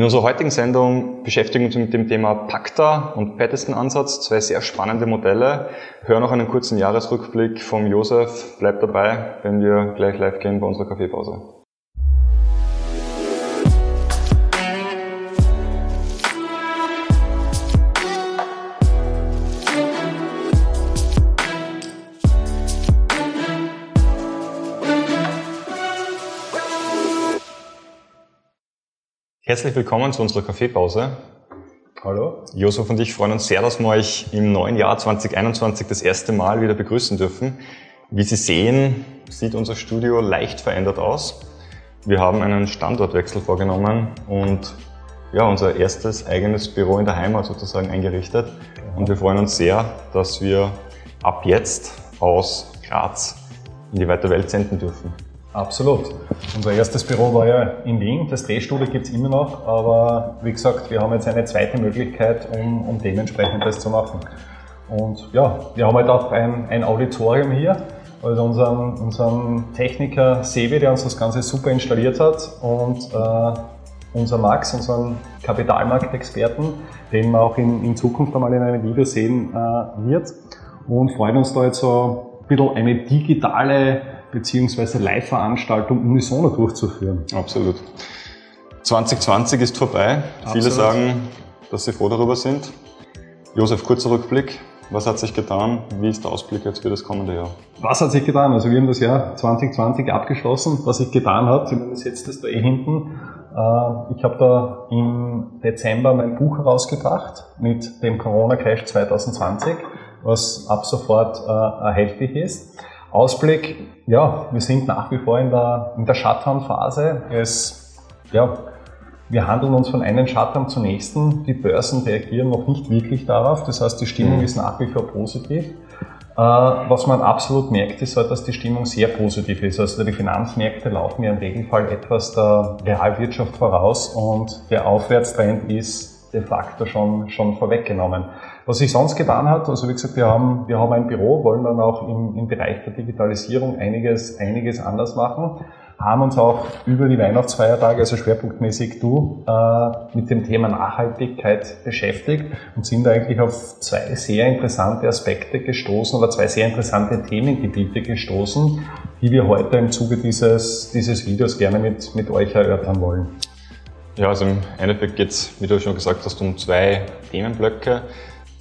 In unserer heutigen Sendung beschäftigen wir uns mit dem Thema Pacta und Paddison-Ansatz, zwei sehr spannende Modelle. Hör noch einen kurzen Jahresrückblick vom Josef. Bleibt dabei, wenn wir gleich live gehen bei unserer Kaffeepause. Herzlich willkommen zu unserer Kaffeepause. Hallo. Josef und ich freuen uns sehr, dass wir euch im neuen Jahr 2021 das erste Mal wieder begrüßen dürfen. Wie Sie sehen, sieht unser Studio leicht verändert aus. Wir haben einen Standortwechsel vorgenommen und ja, unser erstes eigenes Büro in der Heimat sozusagen eingerichtet. Und wir freuen uns sehr, dass wir ab jetzt aus Graz in die weite Welt senden dürfen. Absolut. Unser erstes Büro war ja in Wien. Das Drehstudio gibt es immer noch, aber wie gesagt, wir haben jetzt eine zweite Möglichkeit, um, um dementsprechend das zu machen. Und ja, wir haben halt auch ein, ein Auditorium hier, also unseren, unseren Techniker Sebi, der uns das Ganze super installiert hat und äh, unser Max, unseren Kapitalmarktexperten, den man auch in, in Zukunft einmal in einem Video sehen äh, wird und freuen uns da jetzt so ein bisschen eine digitale beziehungsweise Live-Veranstaltung unisono durchzuführen. Absolut. 2020 ist vorbei. Absolut. Viele sagen, dass sie froh darüber sind. Josef, kurzer Rückblick. Was hat sich getan? Wie ist der Ausblick jetzt für das kommende Jahr? Was hat sich getan? Also wir haben das Jahr 2020 abgeschlossen. Was sich getan hat, das jetzt das da eh hinten. Äh, ich habe da im Dezember mein Buch herausgebracht mit dem Corona-Crash 2020, was ab sofort äh, erhältlich ist. Ausblick, ja, wir sind nach wie vor in der, in der Shutdown-Phase. Es, ja, wir handeln uns von einem Shutdown zum nächsten. Die Börsen reagieren noch nicht wirklich darauf. Das heißt, die Stimmung mhm. ist nach wie vor positiv. Äh, was man absolut merkt, ist halt, dass die Stimmung sehr positiv ist. Also die Finanzmärkte laufen ja im Regelfall etwas der Realwirtschaft voraus und der Aufwärtstrend ist de facto schon, schon vorweggenommen. Was sich sonst getan hat, also wie gesagt, wir haben, wir haben ein Büro, wollen dann auch im, im Bereich der Digitalisierung einiges, einiges anders machen, haben uns auch über die Weihnachtsfeiertage, also schwerpunktmäßig du, äh, mit dem Thema Nachhaltigkeit beschäftigt und sind eigentlich auf zwei sehr interessante Aspekte gestoßen oder zwei sehr interessante Themengebiete gestoßen, die wir heute im Zuge dieses, dieses Videos gerne mit, mit euch erörtern wollen. Ja, also im Endeffekt geht es, wie du schon gesagt hast, um zwei Themenblöcke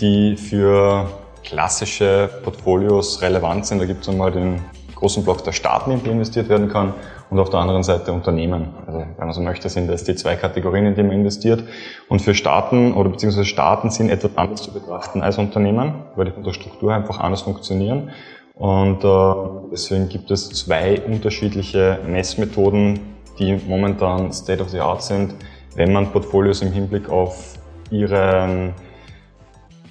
die für klassische Portfolios relevant sind. Da gibt es einmal den großen Block der Staaten, in die investiert werden kann, und auf der anderen Seite Unternehmen. Also wenn man so möchte, sind das die zwei Kategorien, in die man investiert. Und für Staaten oder beziehungsweise Staaten sind etwas anders zu betrachten als Unternehmen, weil die von der Struktur einfach anders funktionieren. Und äh, deswegen gibt es zwei unterschiedliche Messmethoden, die momentan State of the Art sind, wenn man Portfolios im Hinblick auf ihren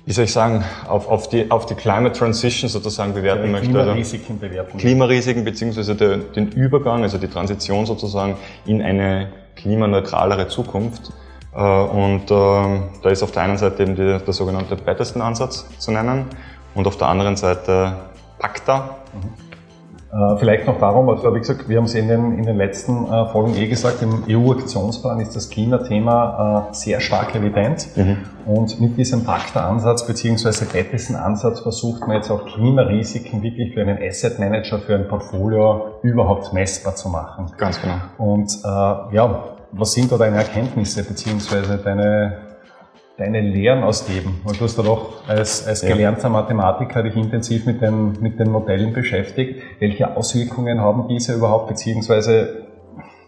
wie soll ich sagen, auf, auf, die, auf die Climate Transition sozusagen bewerten möchte. Klimarisiken bewerten. Klimarisiken beziehungsweise der, den Übergang, also die Transition sozusagen in eine klimaneutralere Zukunft. Äh, und äh, da ist auf der einen Seite eben die, der sogenannte Patterson-Ansatz zu nennen und auf der anderen Seite PACTA. Mhm. Äh, vielleicht noch darum, also wie gesagt, wir haben es in den, in den letzten äh, Folgen eh gesagt, im EU-Aktionsplan ist das Klimathema äh, sehr stark evident. Mhm. Und mit diesem Pakta-Ansatz beziehungsweise Bettesen-Ansatz versucht man jetzt auch Klimarisiken wirklich für einen Asset Manager, für ein Portfolio überhaupt messbar zu machen. Ganz genau. Und äh, ja, was sind da deine Erkenntnisse beziehungsweise deine deine Lehren ausgeben? Weil du hast ja doch als, als gelernter Mathematiker dich intensiv mit den, mit den Modellen beschäftigt. Welche Auswirkungen haben diese überhaupt, beziehungsweise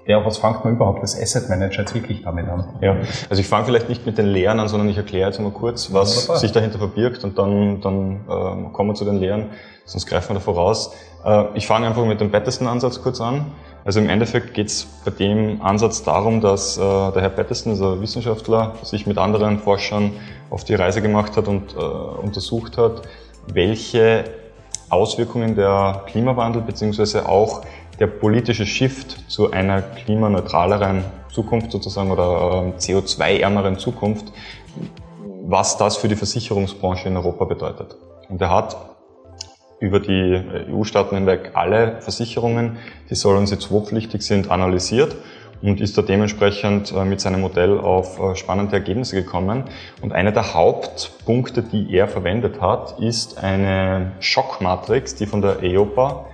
ja, was fängt man überhaupt als Asset Manager jetzt wirklich damit an? Ja, also ich fange vielleicht nicht mit den Lehren an, sondern ich erkläre jetzt mal kurz, was ja, sich dahinter verbirgt und dann, dann äh, kommen wir zu den Lehren, sonst greifen wir da voraus. Äh, ich fange einfach mit dem bettesten Ansatz kurz an. Also im Endeffekt geht es bei dem Ansatz darum, dass äh, der Herr Patterson, also Wissenschaftler, sich mit anderen Forschern auf die Reise gemacht hat und äh, untersucht hat, welche Auswirkungen der Klimawandel beziehungsweise auch der politische Shift zu einer klimaneutraleren Zukunft sozusagen oder äh, CO2-ärmeren Zukunft, was das für die Versicherungsbranche in Europa bedeutet. Und er hat über die EU-Staaten hinweg alle Versicherungen, die Solvency II-pflichtig sind, analysiert und ist da dementsprechend äh, mit seinem Modell auf äh, spannende Ergebnisse gekommen. Und einer der Hauptpunkte, die er verwendet hat, ist eine Schockmatrix, die von der EOPA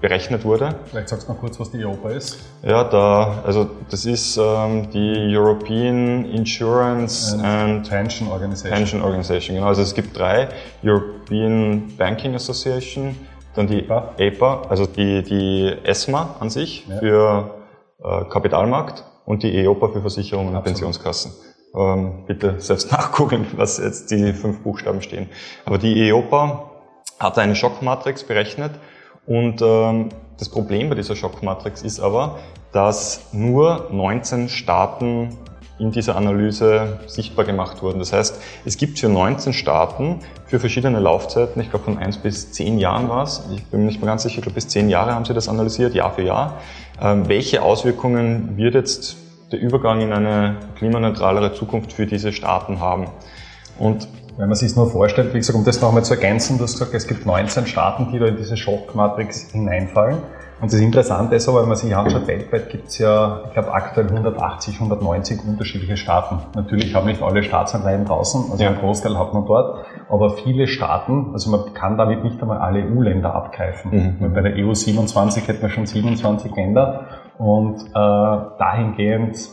berechnet wurde. Vielleicht sagst du noch kurz, was die EOPA ist. Ja, da, also das ist ähm, die European Insurance and, and Pension Organization. Pension Organization, genau. Also es gibt drei: European Banking Association, dann die EPA, EPA also die, die ESMA an sich ja. für äh, Kapitalmarkt und die EOPA für Versicherungen und Pensionskassen. Ähm, bitte selbst nachgucken, was jetzt die fünf Buchstaben stehen. Aber die EOPA hat eine Schockmatrix berechnet und ähm, das Problem bei dieser Schockmatrix ist aber, dass nur 19 Staaten in dieser Analyse sichtbar gemacht wurden. Das heißt, es gibt für 19 Staaten für verschiedene Laufzeiten, ich glaube von 1 bis 10 Jahren war es, ich bin mir nicht mehr ganz sicher, ich glaube bis 10 Jahre haben sie das analysiert, Jahr für Jahr, ähm, welche Auswirkungen wird jetzt der Übergang in eine klimaneutralere Zukunft für diese Staaten haben. Und wenn man sich es nur vorstellt, wie gesagt, um das nochmal zu ergänzen, du hast gesagt, es gibt 19 Staaten, die da in diese Schockmatrix hineinfallen. Und das Interessante ist aber, wenn man sich anschaut, weltweit gibt es ja, ich glaube, aktuell 180, 190 unterschiedliche Staaten. Natürlich haben nicht alle Staatsanleihen draußen, also ja. einen Großteil hat man dort, aber viele Staaten, also man kann damit nicht einmal alle EU-Länder abgreifen. Mhm. Bei der EU 27 hätten wir schon 27 Länder und äh, dahingehend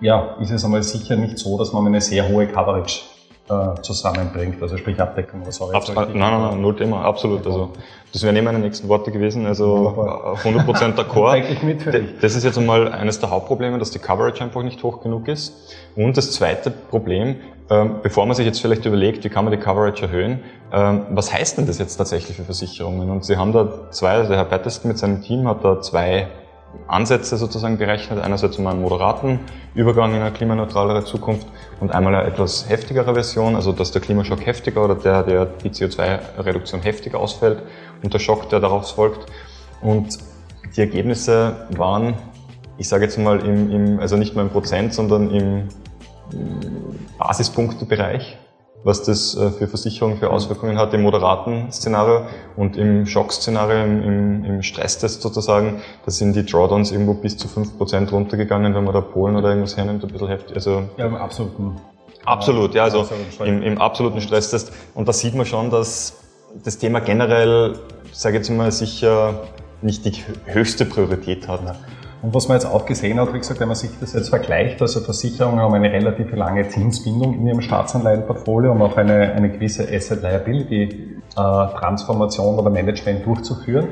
ja, ist es einmal sicher nicht so, dass man eine sehr hohe Coverage äh, zusammenbringt, also sprich Abdeckung oder sorry. Abs nein, nein, nein, null Thema, absolut. Also das wären eh meine nächsten Worte gewesen, also auf 100% d'accord. ich mit für dich. Das ist jetzt einmal eines der Hauptprobleme, dass die Coverage einfach nicht hoch genug ist. Und das zweite Problem, ähm, bevor man sich jetzt vielleicht überlegt, wie kann man die Coverage erhöhen, ähm, was heißt denn das jetzt tatsächlich für Versicherungen? Und Sie haben da zwei, also der Herr Patterson mit seinem Team hat da zwei Ansätze sozusagen berechnet. Einerseits um einen moderaten Übergang in eine klimaneutralere Zukunft und einmal eine etwas heftigere Version, also dass der Klimaschock heftiger oder der, der die CO2-Reduktion heftiger ausfällt und der Schock, der daraus folgt. Und die Ergebnisse waren, ich sage jetzt mal, im, im, also nicht nur im Prozent, sondern im Basispunktebereich was das äh, für Versicherungen für Auswirkungen hat im moderaten Szenario und im Schockszenario, im, im, Stresstest sozusagen, da sind die Drawdowns irgendwo bis zu 5% runtergegangen, wenn man da Polen oder irgendwas hernimmt, ein bisschen heftig. Also ja, im absoluten. Absolut, ja, also im, im absoluten Stresstest. Und da sieht man schon, dass das Thema generell, sage ich jetzt mal, sicher nicht die höchste Priorität hat. Und was man jetzt auch gesehen hat, wie gesagt, wenn man sich das jetzt vergleicht, also Versicherungen haben eine relativ lange Zinsbindung in ihrem Staatsanleihenportfolio, um auch eine, eine gewisse Asset Liability äh, Transformation oder Management durchzuführen.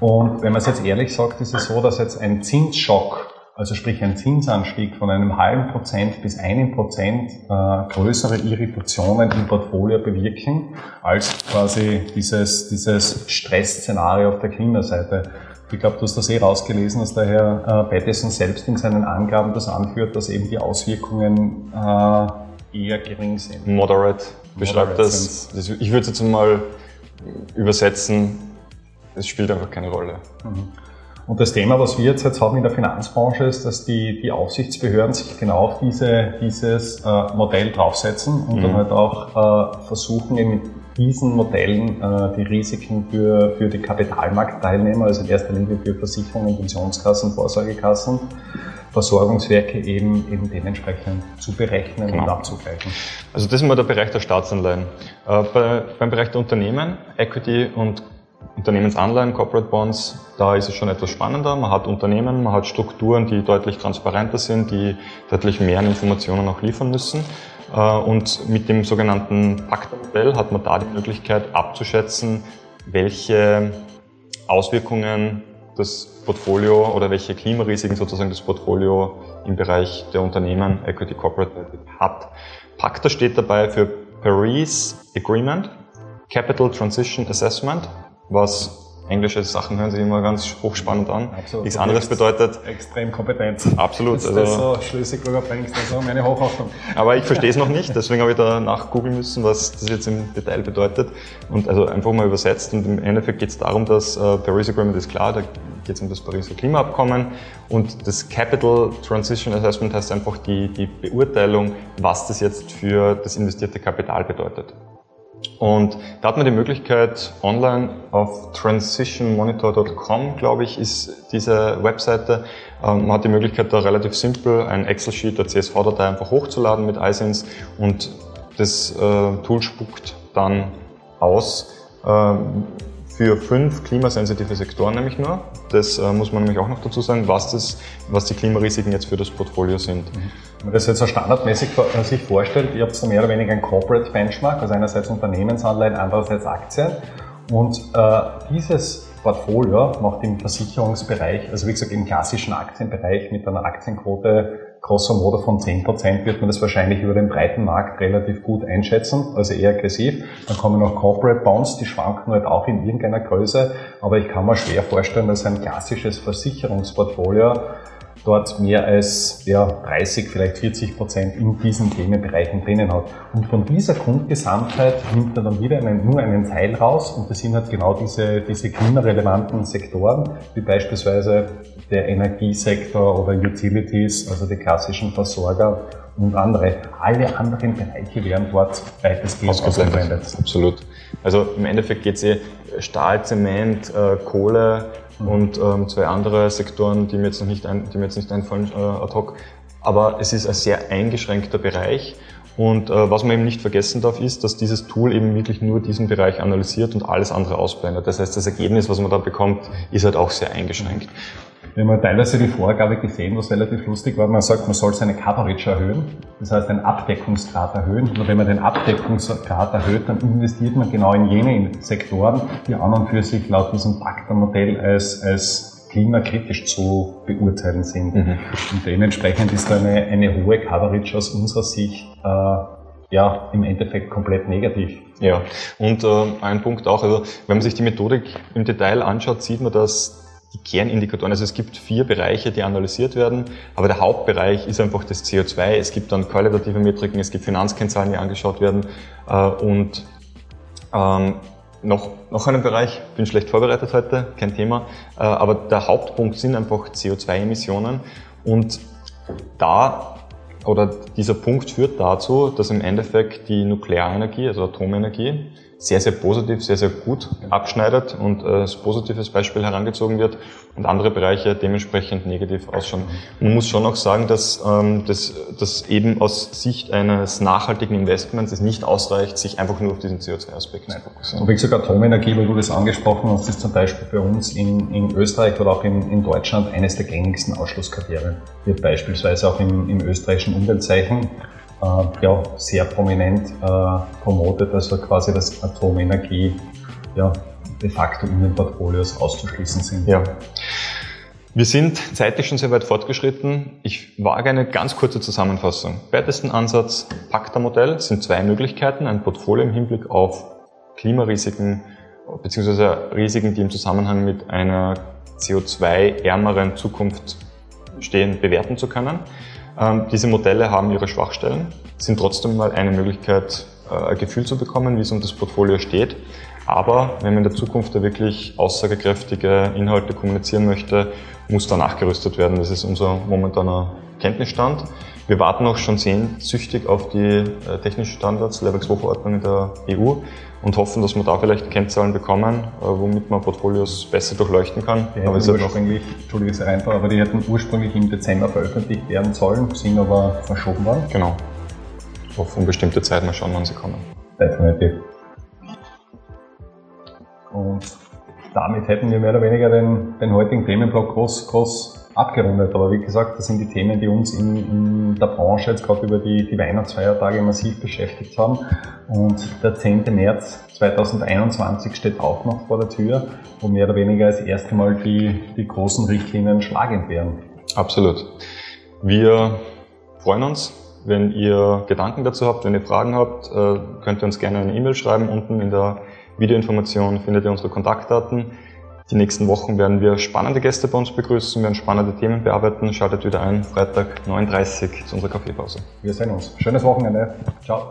Und wenn man es jetzt ehrlich sagt, ist es so, dass jetzt ein Zinsschock, also sprich ein Zinsanstieg von einem halben Prozent bis einem Prozent äh, größere Irritationen im Portfolio bewirken, als quasi dieses, dieses Stressszenario auf der Klimaseite. Ich glaube, du hast das eh rausgelesen, dass der Herr äh, Pattison selbst in seinen Angaben das anführt, dass eben die Auswirkungen äh, eher gering sind. Moderate beschreibt das, das. Ich würde es jetzt mal übersetzen, es spielt einfach keine Rolle. Mhm. Und das Thema, was wir jetzt, jetzt haben in der Finanzbranche, ist, dass die, die Aufsichtsbehörden sich genau auf diese, dieses äh, Modell draufsetzen und mhm. dann halt auch äh, versuchen, mit diesen Modellen äh, die Risiken für, für die Kapitalmarktteilnehmer, also in erster Linie für Versicherungen, Pensionskassen, Vorsorgekassen, Versorgungswerke eben, eben dementsprechend zu berechnen genau. und abzugleichen. Also das ist mal der Bereich der Staatsanleihen. Äh, bei, beim Bereich der Unternehmen, Equity und Unternehmensanleihen, Corporate Bonds, da ist es schon etwas spannender. Man hat Unternehmen, man hat Strukturen, die deutlich transparenter sind, die deutlich mehr Informationen auch liefern müssen. Äh, und mit dem sogenannten Pacta-Modell hat man da die Möglichkeit abzuschätzen, welche Auswirkungen das Portfolio oder welche Klimarisiken sozusagen das Portfolio im Bereich der Unternehmen Equity Corporate hat. Pacta steht dabei für Paris Agreement, Capital Transition Assessment was englische Sachen hören sich immer ganz hochspannend an. Absolut. Nichts anderes bedeutet. Extrem kompetent. Absolut. Dass also, das so schlüssig rüberbringst, also meine Hochachtung. Aber ich verstehe es noch nicht, deswegen habe ich da nachgoogeln müssen, was das jetzt im Detail bedeutet. Und also einfach mal übersetzt. Und im Endeffekt geht es darum, dass äh, Paris Agreement ist klar, da geht es um das Pariser Klimaabkommen. Und das Capital Transition Assessment heißt einfach die, die Beurteilung, was das jetzt für das investierte Kapital bedeutet. Und da hat man die Möglichkeit, online auf transitionmonitor.com, glaube ich, ist diese Webseite. Ähm, man hat die Möglichkeit, da relativ simpel ein Excel-Sheet der CSV-Datei einfach hochzuladen mit iSense und das äh, Tool spuckt dann aus, ähm, für fünf klimasensitive Sektoren nämlich nur. Das äh, muss man nämlich auch noch dazu sagen, was, das, was die Klimarisiken jetzt für das Portfolio sind. Mhm. Wenn man das jetzt so standardmäßig äh, sich vorstellt, ihr habt so mehr oder weniger ein Corporate Benchmark, also einerseits Unternehmensanleihen, andererseits Aktien. Und äh, dieses Portfolio macht im Versicherungsbereich, also wie gesagt im klassischen Aktienbereich mit einer Aktienquote grosso modo von 10% wird man das wahrscheinlich über den breiten Markt relativ gut einschätzen, also eher aggressiv. Dann kommen noch Corporate Bonds, die schwanken halt auch in irgendeiner Größe, aber ich kann mir schwer vorstellen, dass ein klassisches Versicherungsportfolio dort mehr als ja, 30, vielleicht 40 Prozent in diesen Themenbereichen drinnen hat. Und von dieser Grundgesamtheit nimmt er dann wieder einen, nur einen Teil raus und das sind halt genau diese, diese klimarelevanten Sektoren, wie beispielsweise der Energiesektor oder Utilities, also die klassischen Versorger und andere. Alle anderen Bereiche werden dort weitestgehend ausgeblendet. Absolut. Also im Endeffekt geht es eh Stahl, Zement, äh, Kohle, und ähm, zwei andere Sektoren, die mir jetzt noch nicht, ein, die mir jetzt nicht einfallen äh, ad hoc. Aber es ist ein sehr eingeschränkter Bereich. Und äh, was man eben nicht vergessen darf, ist, dass dieses Tool eben wirklich nur diesen Bereich analysiert und alles andere ausblendet. Das heißt, das Ergebnis, was man da bekommt, ist halt auch sehr eingeschränkt. Wir haben teilweise die Vorgabe gesehen, was relativ lustig war. Man sagt, man soll seine Coverage erhöhen, das heißt den Abdeckungsgrad erhöhen. Und wenn man den Abdeckungsgrad erhöht, dann investiert man genau in jene Sektoren, die an und für sich laut diesem Pacta-Modell als, als klimakritisch zu beurteilen sind. Mhm. Und dementsprechend ist da eine, eine hohe Coverage aus unserer Sicht äh, ja, im Endeffekt komplett negativ. Ja, und äh, ein Punkt auch, also wenn man sich die Methodik im Detail anschaut, sieht man, dass die Kernindikatoren. Also es gibt vier Bereiche, die analysiert werden, aber der Hauptbereich ist einfach das CO2. Es gibt dann qualitative Metriken, es gibt Finanzkennzahlen, die angeschaut werden äh, und ähm, noch, noch einen Bereich, bin schlecht vorbereitet heute, kein Thema, äh, aber der Hauptpunkt sind einfach CO2-Emissionen und da oder dieser Punkt führt dazu, dass im Endeffekt die Nuklearenergie, also Atomenergie, sehr, sehr positiv, sehr, sehr gut abschneidet und äh, als positives Beispiel herangezogen wird und andere Bereiche dementsprechend negativ ausschauen. Man muss schon auch sagen, dass ähm, das dass eben aus Sicht eines nachhaltigen Investments es nicht ausreicht, sich einfach nur auf diesen CO2-Aspekt zu fokussieren. Und wie gesagt, Atomenergie, weil du das angesprochen hast, ist zum Beispiel bei uns in, in Österreich oder auch in, in Deutschland eines der gängigsten Ausschlusskriterien. Wird beispielsweise auch im, im österreichischen Umweltzeichen äh, ja, sehr prominent äh, promotet, also quasi das Atomenergie ja, de facto in den Portfolios auszuschließen sind. Ja. Wir sind zeitlich schon sehr weit fortgeschritten. Ich wage eine ganz kurze Zusammenfassung. Wertesten Ansatz, Pacta-Modell sind zwei Möglichkeiten, ein Portfolio im Hinblick auf Klimarisiken beziehungsweise Risiken, die im Zusammenhang mit einer CO2-ärmeren Zukunft stehen, bewerten zu können. Ähm, diese Modelle haben ihre Schwachstellen, sind trotzdem mal eine Möglichkeit, äh, ein Gefühl zu bekommen, wie es um das Portfolio steht. Aber wenn man in der Zukunft da wirklich aussagekräftige Inhalte kommunizieren möchte, muss da nachgerüstet werden. Das ist unser momentaner Kenntnisstand. Wir warten auch schon sehnsüchtig auf die äh, technischen Standards, Level 2 Verordnung der EU und hoffen, dass wir da vielleicht Kennzahlen bekommen, äh, womit man Portfolios besser durchleuchten kann. Die aber hätten ursprünglich, Entschuldige, ist einfach, aber die hätten ursprünglich im Dezember veröffentlicht werden sollen, sind aber verschoben worden. Genau. Auf unbestimmte Zeit mal schauen, wann sie kommen. Definitiv. Und damit hätten wir mehr oder weniger den, den heutigen Themenblock groß, groß abgerundet. Aber wie gesagt, das sind die Themen, die uns in, in der Branche jetzt gerade über die, die Weihnachtsfeiertage massiv beschäftigt haben. Und der 10. März 2021 steht auch noch vor der Tür, wo mehr oder weniger das erste Mal die, die großen Richtlinien schlagend werden. Absolut. Wir freuen uns, wenn ihr Gedanken dazu habt, wenn ihr Fragen habt, äh, könnt ihr uns gerne eine E-Mail schreiben. Unten in der Videoinformation findet ihr unsere Kontaktdaten. Die nächsten Wochen werden wir spannende Gäste bei uns begrüßen, werden spannende Themen bearbeiten. Schaltet wieder ein, Freitag 9.30 Uhr zu unserer Kaffeepause. Wir sehen uns. Schönes Wochenende. Ciao.